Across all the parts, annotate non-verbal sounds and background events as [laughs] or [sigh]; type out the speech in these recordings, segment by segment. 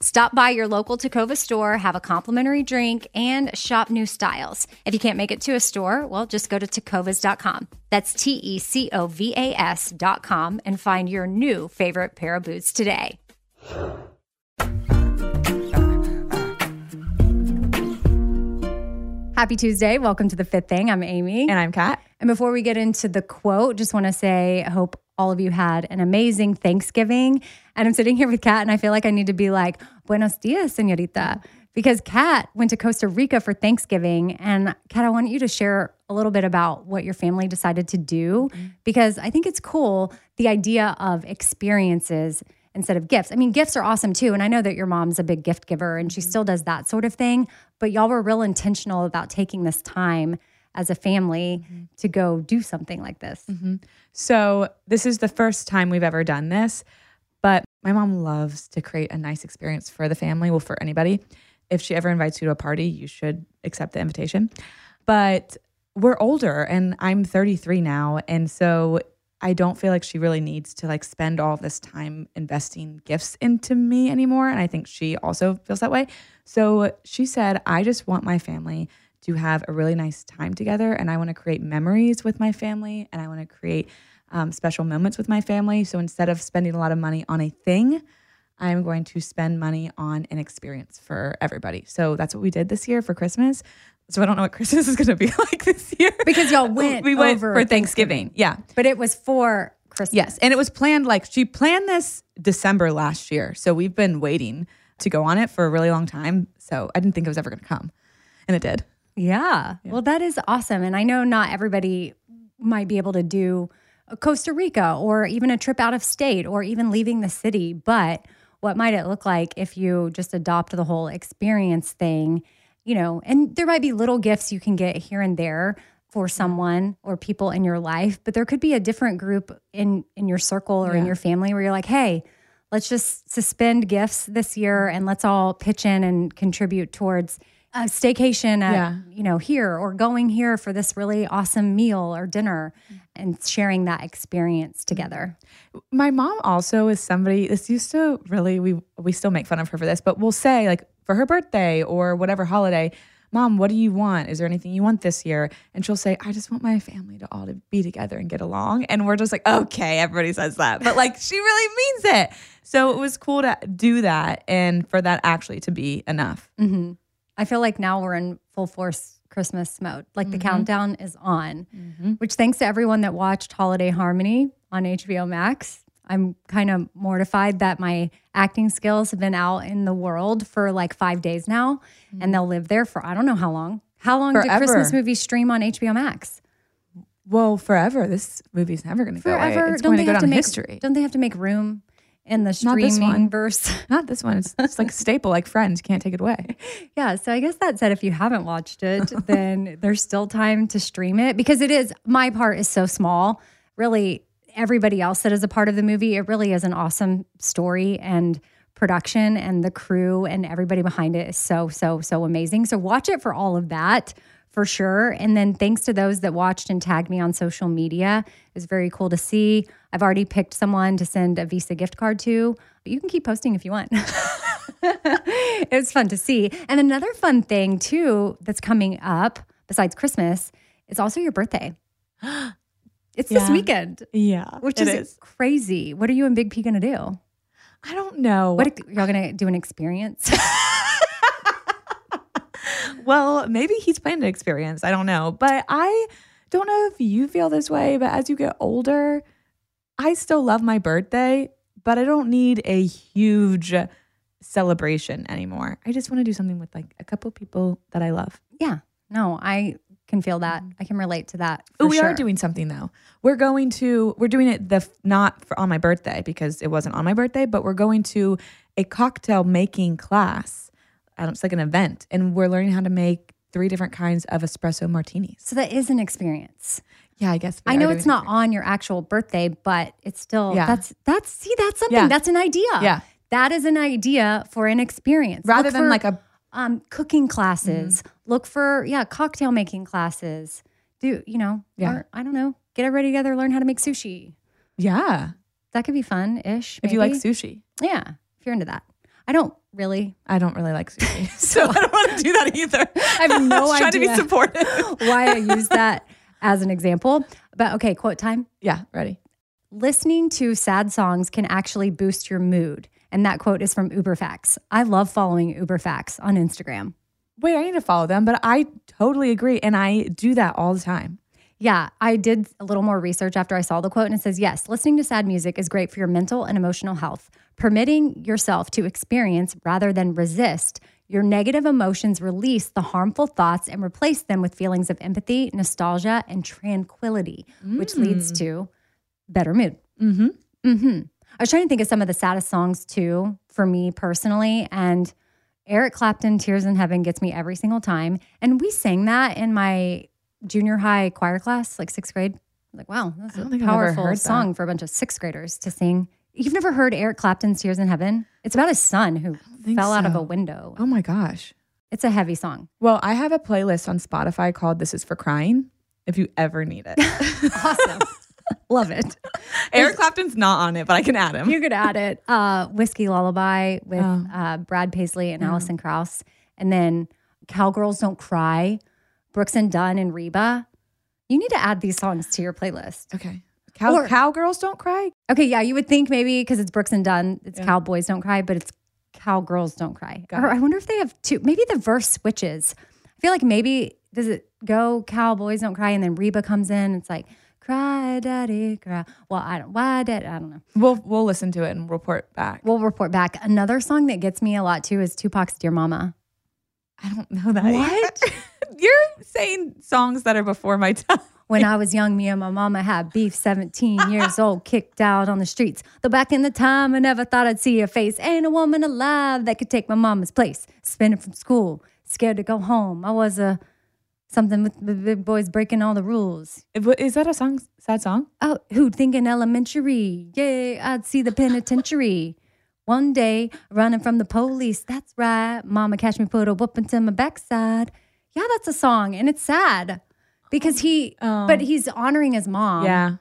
Stop by your local Tecova store, have a complimentary drink, and shop new styles. If you can't make it to a store, well, just go to tecovas.com. That's T E C O V A S.com and find your new favorite pair of boots today. Happy Tuesday. Welcome to the fifth thing. I'm Amy. And I'm Kat. And before we get into the quote, just want to say, I hope all of you had an amazing Thanksgiving. And I'm sitting here with Kat, and I feel like I need to be like, Buenos dias, señorita. Because Kat went to Costa Rica for Thanksgiving. And Kat, I want you to share a little bit about what your family decided to do, mm-hmm. because I think it's cool the idea of experiences instead of gifts. I mean, gifts are awesome too. And I know that your mom's a big gift giver and she mm-hmm. still does that sort of thing. But y'all were real intentional about taking this time as a family mm-hmm. to go do something like this. So, this is the first time we've ever done this, my mom loves to create a nice experience for the family, well, for anybody. If she ever invites you to a party, you should accept the invitation. But we're older and I'm 33 now. And so I don't feel like she really needs to like spend all this time investing gifts into me anymore. And I think she also feels that way. So she said, I just want my family to have a really nice time together. And I want to create memories with my family and I want to create um, special moments with my family. So instead of spending a lot of money on a thing, I'm going to spend money on an experience for everybody. So that's what we did this year for Christmas. So I don't know what [laughs] Christmas is going to be [laughs] like this year Because y'all [laughs] went we went over for Thanksgiving. Yeah. But it was for Christmas. Yes. And it was planned like she planned this December last year. So we've been waiting to go on it for a really long time. So I didn't think it was ever going to come. And it did. Yeah. Well, that is awesome. And I know not everybody might be able to do Costa Rica or even a trip out of state or even leaving the city. But what might it look like if you just adopt the whole experience thing? You know, and there might be little gifts you can get here and there for someone or people in your life, but there could be a different group in in your circle or in your family where you're like, "Hey, let's just suspend gifts this year and let's all pitch in and contribute towards a staycation at, Yeah. you know, here or going here for this really awesome meal or dinner and sharing that experience together. My mom also is somebody this used to really we we still make fun of her for this, but we'll say like for her birthday or whatever holiday, Mom, what do you want? Is there anything you want this year? And she'll say, I just want my family to all to be together and get along. And we're just like, okay, everybody says that. But like she really means it. So it was cool to do that and for that actually to be enough. hmm I feel like now we're in full force Christmas mode. Like the mm-hmm. countdown is on, mm-hmm. which thanks to everyone that watched Holiday Harmony on HBO Max. I'm kind of mortified that my acting skills have been out in the world for like five days now, and mm-hmm. they'll live there for I don't know how long. How long Forever. do Christmas movies stream on HBO Max? Well, forever. This movie's never going to go away. Forever. It's don't going they to go have down to make history. Don't they have to make room in the Not this streaming verse? [laughs] Not this one. It's, it's like a staple, like Friends. Can't take it away. [laughs] Yeah, so I guess that said, if you haven't watched it, [laughs] then there's still time to stream it because it is, my part is so small. Really, everybody else that is a part of the movie, it really is an awesome story and production, and the crew and everybody behind it is so, so, so amazing. So watch it for all of that for sure. And then thanks to those that watched and tagged me on social media. It's very cool to see. I've already picked someone to send a Visa gift card to. But you can keep posting if you want. [laughs] it was fun to see. And another fun thing too that's coming up besides Christmas is also your birthday. [gasps] It's this weekend, Yeah, which is crazy. What are you and Big P gonna do? I don't know. What y'all gonna do an experience? [laughs] well, maybe he's planned an experience. I don't know. But I don't know if you feel this way, but as you get older, I still love my birthday, but I don't need a huge celebration anymore. I just want to do something with like a couple people that I love. yeah. No, I can feel that. Mm-hmm. I can relate to that. Oh, we are doing something though. We're going to we're doing it the not for, on my birthday because it wasn't on my birthday, but we're going to a cocktail making class. Um, It's like an event, and we're learning how to make three different kinds of espresso martinis. So that is an experience. Yeah, I guess I know it's not on your actual birthday, but it's still Yeah. that's that's see that's something Yeah. that's an idea. Yeah. that is an idea for an experience rather Look than for, like a um, cooking classes. Look for yeah cocktail making classes. Do you know? Yeah. Or, I don't know. Get everybody together. Learn how to make sushi. yeah. That could be fun ish. If you like sushi, yeah, if you're into that. I don't really. I don't really like sushi, [laughs] so I don't want to do that either. [laughs] I have no [laughs] Trying to be idea. supportive. Why I use that as an example, but okay. Quote time. yeah, ready. listening to sad songs can actually boost your mood. And that quote is from UberFacts. I love following UberFacts on Instagram. Wait, I need to follow them, but I totally agree, and I do that all the time. Yeah, I did a little more research after I saw the quote, and it says yes, listening to sad music is great for your mental and emotional health. Permitting yourself to experience rather than resist your negative emotions, release the harmful thoughts and replace them with feelings of empathy, nostalgia, and tranquility, which leads to better mood. Mm-hmm. Mm-hmm. I was trying to think of some of the saddest songs too for me personally, and Eric Clapton, "Tears in Heaven" gets me every single time. And we sang that in my junior high choir class, like sixth grade. Like, wow, that's a think I've ever powerful heard that. song for a bunch of sixth graders to sing. You've never heard Eric Clapton's "Tears in Heaven"? It's about his son who fell out of a window. Oh my gosh. It's a heavy song. Well, I have a playlist on Spotify called This Is for Crying if you ever need it. [laughs] Awesome, [laughs] love it. Eric Clapton's not on it, but I can add him. You could add it. Uh, Whiskey Lullaby with Oh. uh, Brad Paisley and Alison Krauss. And then Cowgirls Don't Cry, Brooks and Dunn and Reba. You need to add these songs to your playlist. Okay. Cow- Or- cowgirls don't cry. Okay, yeah, you would think maybe because it's Brooks and Dunn, it's Cowboys Don't Cry, but it's Cowgirls Don't Cry. Got Or I wonder if they have two. Maybe the verse switches. I feel like maybe does it go Cowboys Don't Cry and then Reba comes in. It's like cry, daddy, cry. Well, I don't. Why did I don't know. We'll we'll listen to it and report back. We'll report back. Another song that gets me a lot too is Tupac's "Dear Mama." I don't know that. What? [laughs] You're saying songs that are before my time. When I was young, me and my mama had beef, 17 [laughs] years old, kicked out on the streets. Though back in the time, I never thought I'd see her face. Ain't a woman alive that could take my mama's place. Spinning from school, scared to go home. I was a something with the big boys breaking all the rules. Is that a song? Sad song? Oh, who'd think in elementary? Yeah, I'd see the penitentiary. One day, running from the police. That's right. Mama catch me, put a whoop into my backside. Yeah, that's a song, and it's sad because he, Oh. but he's honoring his mom. yeah.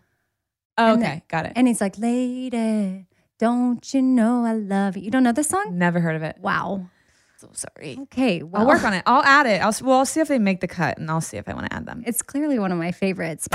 Oh, okay, got it. And he's like, lady, don't you know I love you? You don't know this song? Never heard of it. Wow. So sorry. Okay. Well, I'll work on it. I'll add it. I'll well, I'll see if they make the cut, and I'll see if I want to add them. It's clearly one of my favorites.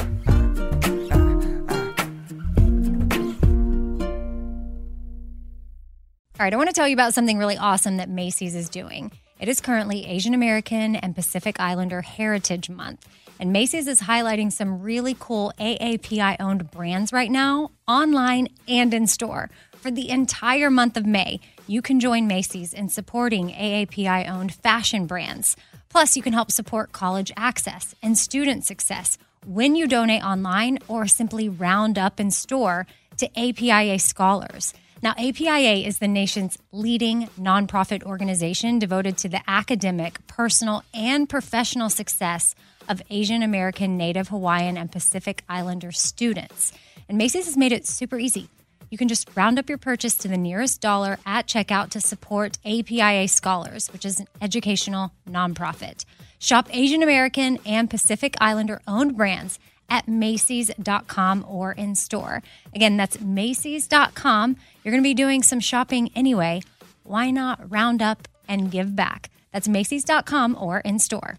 All right, I want to tell you about something really awesome that Macy's is doing. It is currently Asian American and Pacific Islander Heritage Month. And Macy's is highlighting some really cool AAPI owned brands right now, online and in store. For the entire month of May, you can join Macy's in supporting AAPI owned fashion brands. Plus, you can help support college access and student success when you donate online or simply round up in store to APIA scholars. Now, APIA is the nation's leading nonprofit organization devoted to the academic, personal, and professional success of Asian American, Native Hawaiian, and Pacific Islander students. And Macy's has made it super easy. You can just round up your purchase to the nearest dollar at checkout to support APIA Scholars, which is an educational nonprofit. Shop Asian American and Pacific Islander owned brands at Macy's.com or in store. Again, that's Macy's.com. You're going to be doing some shopping anyway. Why not round up and give back? That's Macy's.com or in store.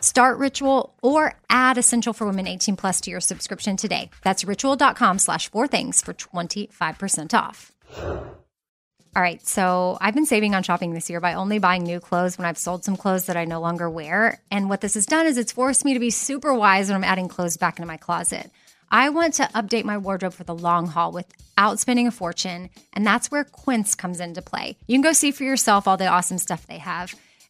Start Ritual or add Essential for Women 18 Plus to your subscription today. That's ritual.com slash four things for 25% off. All right, so I've been saving on shopping this year by only buying new clothes when I've sold some clothes that I no longer wear. And what this has done is it's forced me to be super wise when I'm adding clothes back into my closet. I want to update my wardrobe for the long haul without spending a fortune, and that's where Quince comes into play. You can go see for yourself all the awesome stuff they have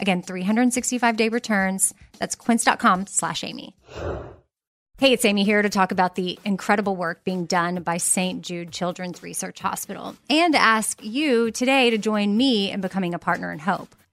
Again, 365 day returns. That's quince.com slash Amy. Hey, it's Amy here to talk about the incredible work being done by St. Jude Children's Research Hospital and ask you today to join me in becoming a partner in hope.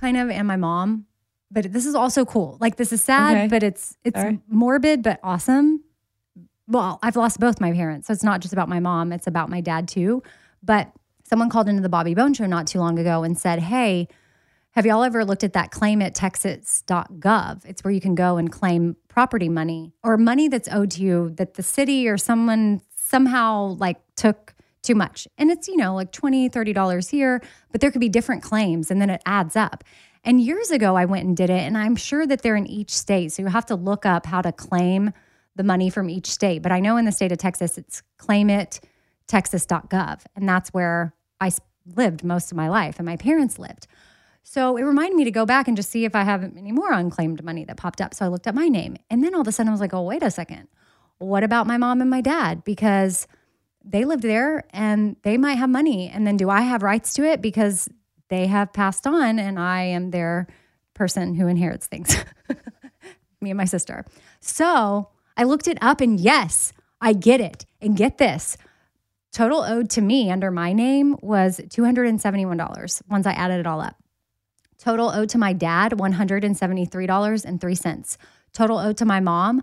kind of, and my mom. But this is also cool. Like this is sad, Okay. but it's it's right. morbid but awesome. well, I've lost both my parents. So it's not just about my mom, it's about my dad too. But someone called into the Bobby Bones show not too long ago and said, Hey, have y'all ever looked at that claim at texas.gov? It's where you can go and claim property money or money that's owed to you that the city or someone somehow like took too much. And it's, you know, like $20, 30 dollars here, but there could be different claims and then it adds up. And years ago I went and did it and I'm sure that they're in each state. So you have to look up how to claim the money from each state. But I know in the state of Texas it's claimittexas.gov and that's where I lived most of my life and my parents lived. So it reminded me to go back and just see if I have any more unclaimed money that popped up. So I looked up my name. And then all of a sudden I was like, oh, wait a second. What about my mom and my dad? Because they lived there and they might have money. And then do I have rights to it because they have passed on and I am their person who inherits things? [laughs] me and my sister. So I looked it up and yes, I get it. And get this total owed to me under my name was $271 once I added it all up. Total owed to my dad, $173.03. Total owed to my mom,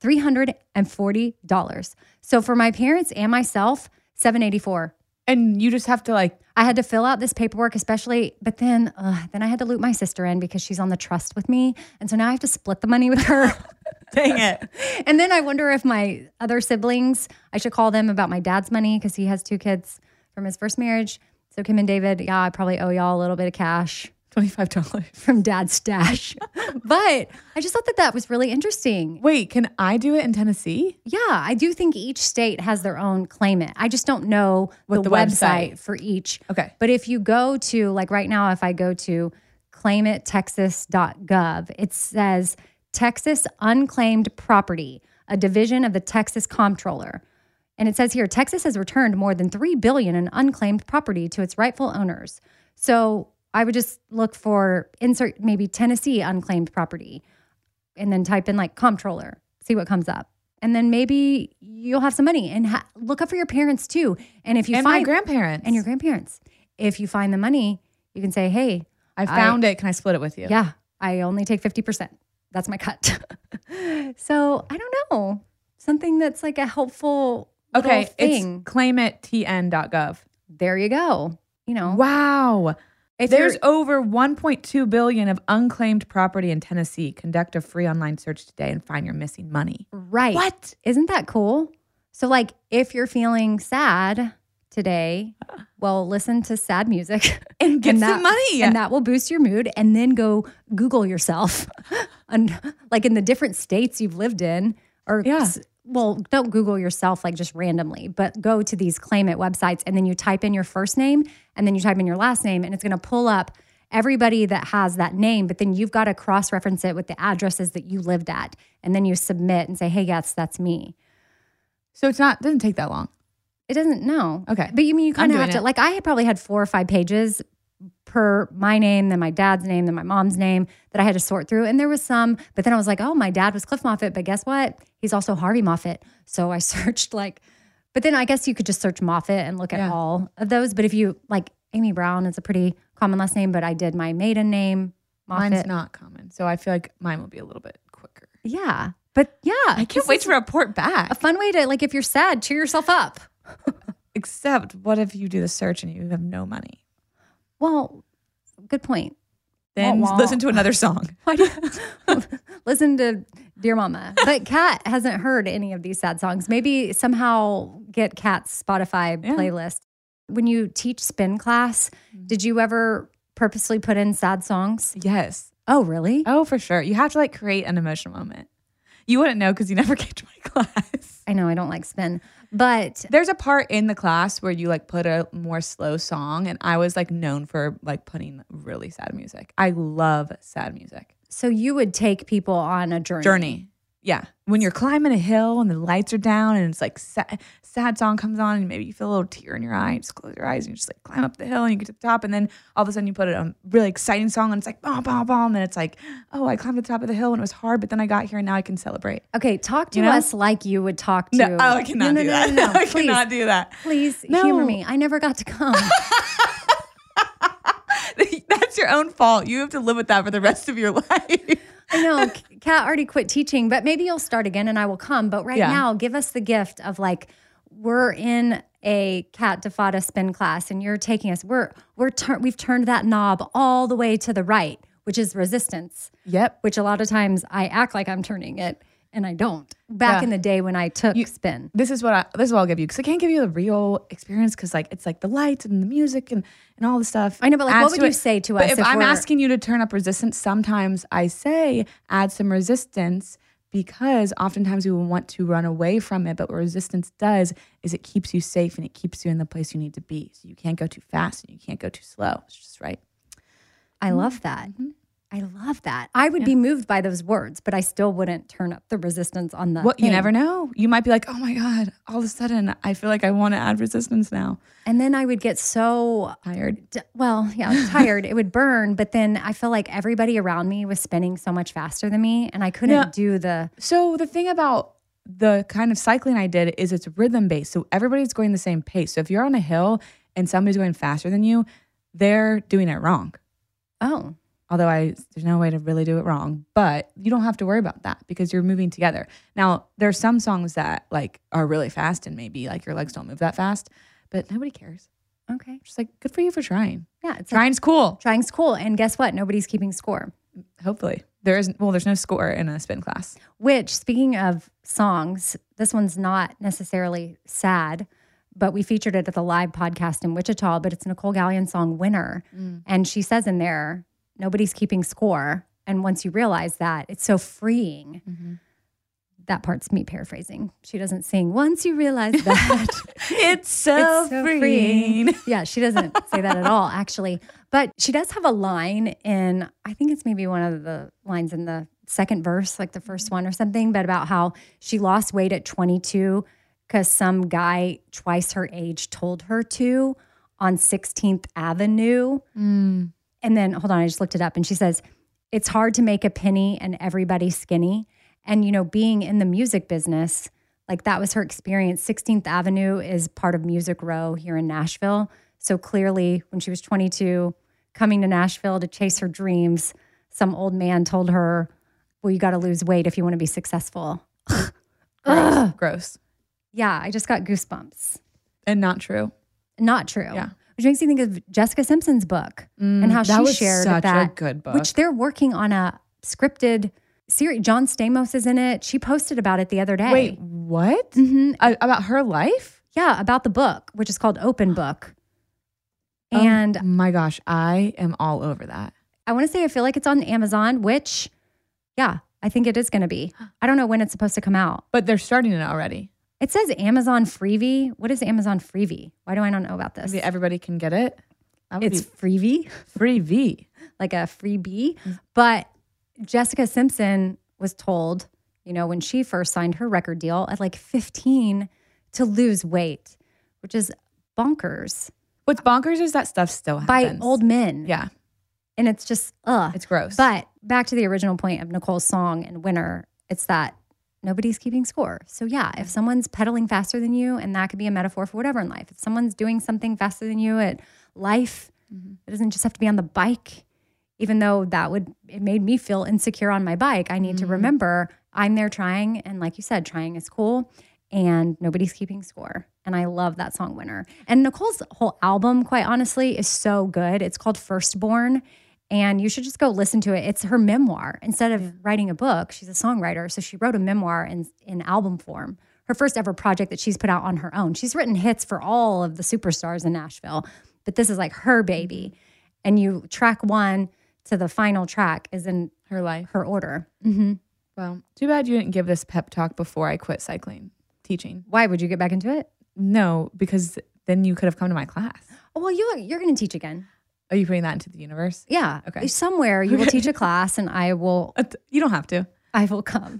$340. So for my parents and myself, 784. And you just have to like I had to fill out this paperwork, especially, but then uh, then I had to loop my sister in because she's on the trust with me, and so now I have to split the money with her. [laughs] dang it. [laughs] and then I wonder if my other siblings, I should call them about my dad's money because he has two kids from his first marriage. So Kim and David, yeah, I probably owe y'all a little bit of cash. $25. [laughs] from dad's stash. [laughs] but I just thought that that was really interesting. Wait, can I do it in Tennessee? Yeah, I do think each state has their own claimant. I just don't know What the, the website, website- for each. Okay. But if you go to, like right now, if I go to claimittexas.gov, it says Texas unclaimed property, a division of the Texas Comptroller. And it says here Texas has returned more than 3 billion in unclaimed property to its rightful owners. So I would just look for insert maybe Tennessee unclaimed property and then type in like comptroller, see what comes up. And then maybe you'll have some money and ha- look up for your parents too. And if you and my find grandparents. and your grandparents, if you find the money, you can say, "Hey, I found it. Can I split it with you? yeah, I only take 50%. That's my cut." [laughs] so, I don't know. Something that's like a helpful Okay. thing. It's claimittn.gov. there you go. You know, Wow. If There's over 1.2 billion of unclaimed property in Tennessee. Conduct a free online search today and find your missing money. right. What? Isn't that cool? So, like, if you're feeling sad today, well, listen to sad music [laughs] And get that, some money. and that will boost your mood. And then go Google yourself, [laughs] and like in the different states you've lived in, or Yeah. Well, don't Google yourself like just randomly, but go to these claim it websites, and then you type in your first name, and then you type in your last name, and it's going to pull up everybody that has that name. But then you've got to cross reference it with the addresses that you lived at, and then you submit and say, "Hey, yes, that's me." so it's not doesn't take that long. It doesn't know. Okay. But you mean you kind of have to like I had probably had four or five pages per my name, then my dad's name, then my mom's name that I had to sort through. And there was some, but then I was like, oh, my dad was Cliff Moffat, but guess what? He's also Harvey Moffat. So I [laughs] searched like, but then I guess you could just search Moffat and look at Yeah. all of those. But if you like Amy Brown is a pretty common last name, but I did my maiden name, Moffat. Mine's not common. So I feel like mine will be a little bit quicker. Yeah. But yeah. I can't wait to report back. a fun way to like if you're sad, cheer yourself up. [laughs] Except what if you do the search and you have no money? Well, good point. Then Wah, wah. listen to another song. [laughs] [laughs] Listen to Dear Mama? But Kat hasn't heard any of these sad songs. Maybe somehow get Kat's Spotify Yeah. playlist. When you teach spin class, mm-hmm. did you ever purposely put in sad songs? Yes. Oh, really? Oh, for sure. You have to like create an emotional moment. You wouldn't know because you never [laughs] came to my class. I know I don't like spin, but There's a part in the class where you like put a more slow song, and I was like known for like putting really sad music. I love sad music. so you would take people on a journey. Journey. Yeah. When you're climbing a hill and the lights are down and it's like sad, sad song comes on and maybe you feel a little tear in your eye, just close your eyes and you just like climb up the hill and you get to the top and then all of a sudden you put a really exciting song and it's like bomb, bomb, bomb. And it's like, oh, I climbed to the top of the hill and it was hard, but then I got here and now I can celebrate. Okay, talk to You know? us like you would talk to. No, oh, I cannot no, no, do no, that. No, no, [laughs] I Please, cannot do that. please No. humor me. I never got to come. [laughs] [laughs] That's your own fault. You have to live with that for the rest of your life. I know. Kat already quit teaching, but maybe you'll start again and I will come. But right Yeah. now, give us the gift of like, we're in a Kat Defada spin class and you're taking us, we're, we're, tur- we've turned that knob all the way to the right, which is resistance, Yep. which a lot of times I act like I'm turning it and I don't. Back Yeah. in the day when I took spin. This is what I this is what I'll give you because I can't give you the real experience because like it's like the lights and the music and and all the stuff. I know, but, like, what would you it. say to But us if, if I'm asking you to turn up resistance, sometimes I say add some resistance because oftentimes we will want to run away from it. But what resistance does is it keeps you safe and it keeps you in the place you need to be. So you can't go too fast and you can't go too slow. It's just right. I love mm-hmm. that. Mm-hmm. I love that. I would be moved by those words, but I still wouldn't turn up the resistance on the. Well, you never know. You might be like, oh my God, all of a sudden I feel like I want to add resistance now. And then I would get so Tired. d- well, yeah, [laughs] tired. it would burn, but then I feel like everybody around me was spinning so much faster than me, and I couldn't Yeah. do the. So the thing about the kind of cycling I did is it's rhythm based. So everybody's going the same pace. So if you're on a hill and somebody's going faster than you, they're doing it wrong. Oh, Although I there's no way to really do it wrong, but you don't have to worry about that because you're moving together. Now, there's some songs that like are really fast and maybe like your legs don't move that fast, but nobody cares. okay. Just like good for you for trying. Yeah, it's like Trying's cool. trying's cool, and guess what? Nobody's keeping score. Hopefully. There isn't well, there's no score in a spin class. Which, speaking of songs, this one's not necessarily sad, but we featured it at the live podcast in Wichita. But it's Nicolle Galyon song "Winner," mm. and she says in there, "Nobody's keeping score." And once you realize that, it's so freeing. Mm-hmm. That part's me paraphrasing. She doesn't sing. Once you realize [laughs] that, It's so, it's so freeing. Yeah, she doesn't say that at all, actually. But she does have a line in, I think it's maybe one of the lines in the second verse, like the first one or something, but about how she lost weight at 22 because some guy twice her age told her to on 16th Avenue. Mm. And then, hold on, I just looked it up. And she says, it's hard to make a penny and everybody skinny. And, you know, being in the music business, like that was her experience. 16th Avenue is part of Music Row here in Nashville. So clearly, when she was 22, coming to Nashville to chase her dreams, some old man told her, Well, you got to lose weight if you want to be successful. [laughs] Gross. Gross. Yeah, I just got goosebumps. And not true. Not true. Yeah. Which makes me think of Jessica Simpson's book and how that she was shared such a that, good book. which they're working on a scripted series. John Stamos is in it. She posted about it the other day. Wait, what? hmm A- about her life? Yeah, about the book, which is called Open Book. Oh And my gosh, I am all over that. I want to say I feel like it's on Amazon, which, yeah, I think it is going to be. I don't know when it's supposed to come out. But they're starting it already. It says Amazon Freebie. What is Amazon Freebie? Why do I not know about this? Maybe everybody can get it. It's Freebie, free V. [laughs] like a freebie. But Jessica Simpson was told, you know, when she first signed her record deal at like 15 to lose weight, which is bonkers What's bonkers is that stuff still happens. by old men. Yeah, And it's just, ugh. it's gross. But back to the original point of Nicolle's song and Winner, it's that nobody's keeping score. So yeah, if someone's pedaling faster than you, and that could be a metaphor for whatever in life. If someone's doing something faster than you at life, mm-hmm. it doesn't just have to be on the bike. Even though that would it made me feel insecure on my bike, I need to mm-hmm. remember I'm there trying, and like you said, trying is cool, and nobody's keeping score. And I love that song Winner. And Nicolle's whole album, quite honestly, is so good. It's called Firstborn and you should just go listen to it. It's her memoir. Instead of writing a book, she's a songwriter, so she wrote a memoir in in album form. Her first ever project that she's put out on her own. She's written hits for all of the superstars in Nashville, but this is like her baby. And you track one to the final track is in her life. her order. Mm-hmm. Well, too bad you didn't give this pep talk before I quit cycling, teaching. Why would you get back into it? No, because then you could have come to my class. Oh, well, you you're going to teach again. Are you putting that into the universe? Yeah. Okay. Somewhere you will teach a class, and I will [laughs] You don't have to. I will come.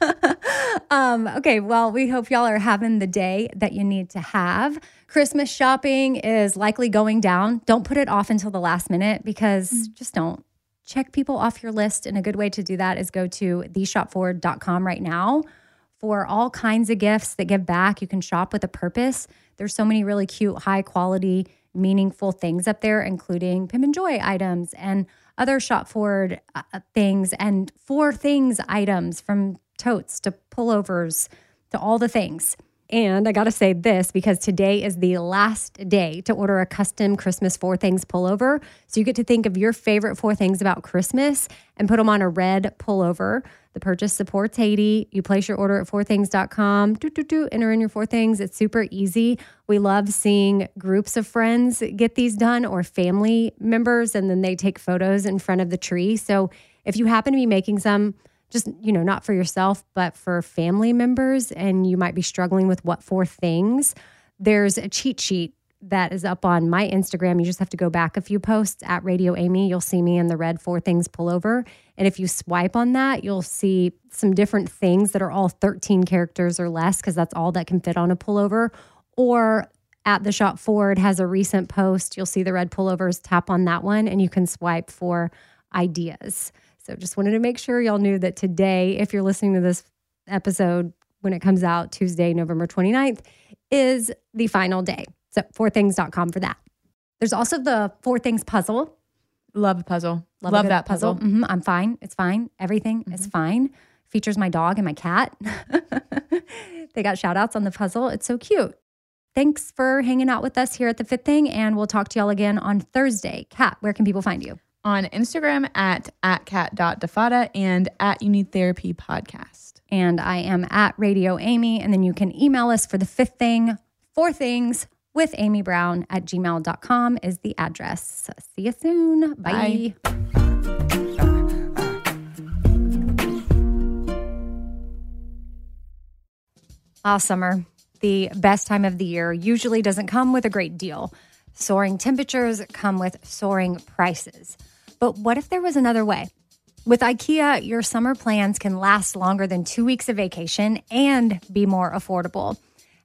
[laughs] um, okay, well, we hope y'all are having the day that you need to have. Christmas shopping is likely going down. Don't put it off until the last minute because just don't. Check people off your list. And a good way to do that is go to theshopforward.com right now for all kinds of gifts that give back. You can shop with a purpose. There's so many really cute, high quality, meaningful things up there, including Pim and Joy items and other shop forward uh, things and four things items from totes to pullovers to all the things. And I got to say this because today is the last day to order a custom Christmas Four Things pullover. So you get to think of your favorite four things about Christmas and put them on a red pullover. The purchase supports Haiti. You place your order at fourthings.com. Do, do, do, enter in your four things. It's super easy. We love seeing groups of friends get these done or family members, and then they take photos in front of the tree. So if you happen to be making some, just, you know, not for yourself, but for family members, and you might be struggling with what four things, there's a cheat sheet that is up on my Instagram. You just have to go back a few posts at Radio Amy. You'll see me in the red four things pullover. And if you swipe on that, you'll see some different things that are all 13 characters or less, because that's all that can fit on a pullover. Or at the shop forward has a recent post. You'll see the red pullovers. Tap on that one and you can swipe for ideas. So just wanted to make sure y'all knew that today, if you're listening to this episode when it comes out Tuesday, November 29th, is the final day. So fourthings.com for that. There's also the four things puzzle. Love a puzzle. Love, Love, a that puzzle. Mhm, I'm fine. It's fine. Everything is fine. Features my dog and my cat. [laughs] they got shout outs on the puzzle. It's so cute. Thanks for hanging out with us here at the Fifth Thing, and we'll talk to y'all again on Thursday. Kat, where can people find you? On Instagram at, at cat.defada and at You Need Therapy podcast. And I am at Radio Amy. And then you can email us for the fifth thing, four things with Amy Brown at gmail.com is the address. See you soon. Bye. Bye. Ah, summer, the best time of the year, usually doesn't come with a great deal. Soaring temperatures come with soaring prices. But what if there was another way? With IKEA, your summer plans can last longer than two weeks of vacation and be more affordable.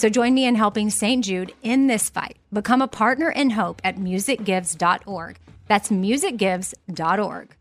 So join me in helping St. Jude in this fight. Become a partner in hope at musicgives.org. That's musicgives.org.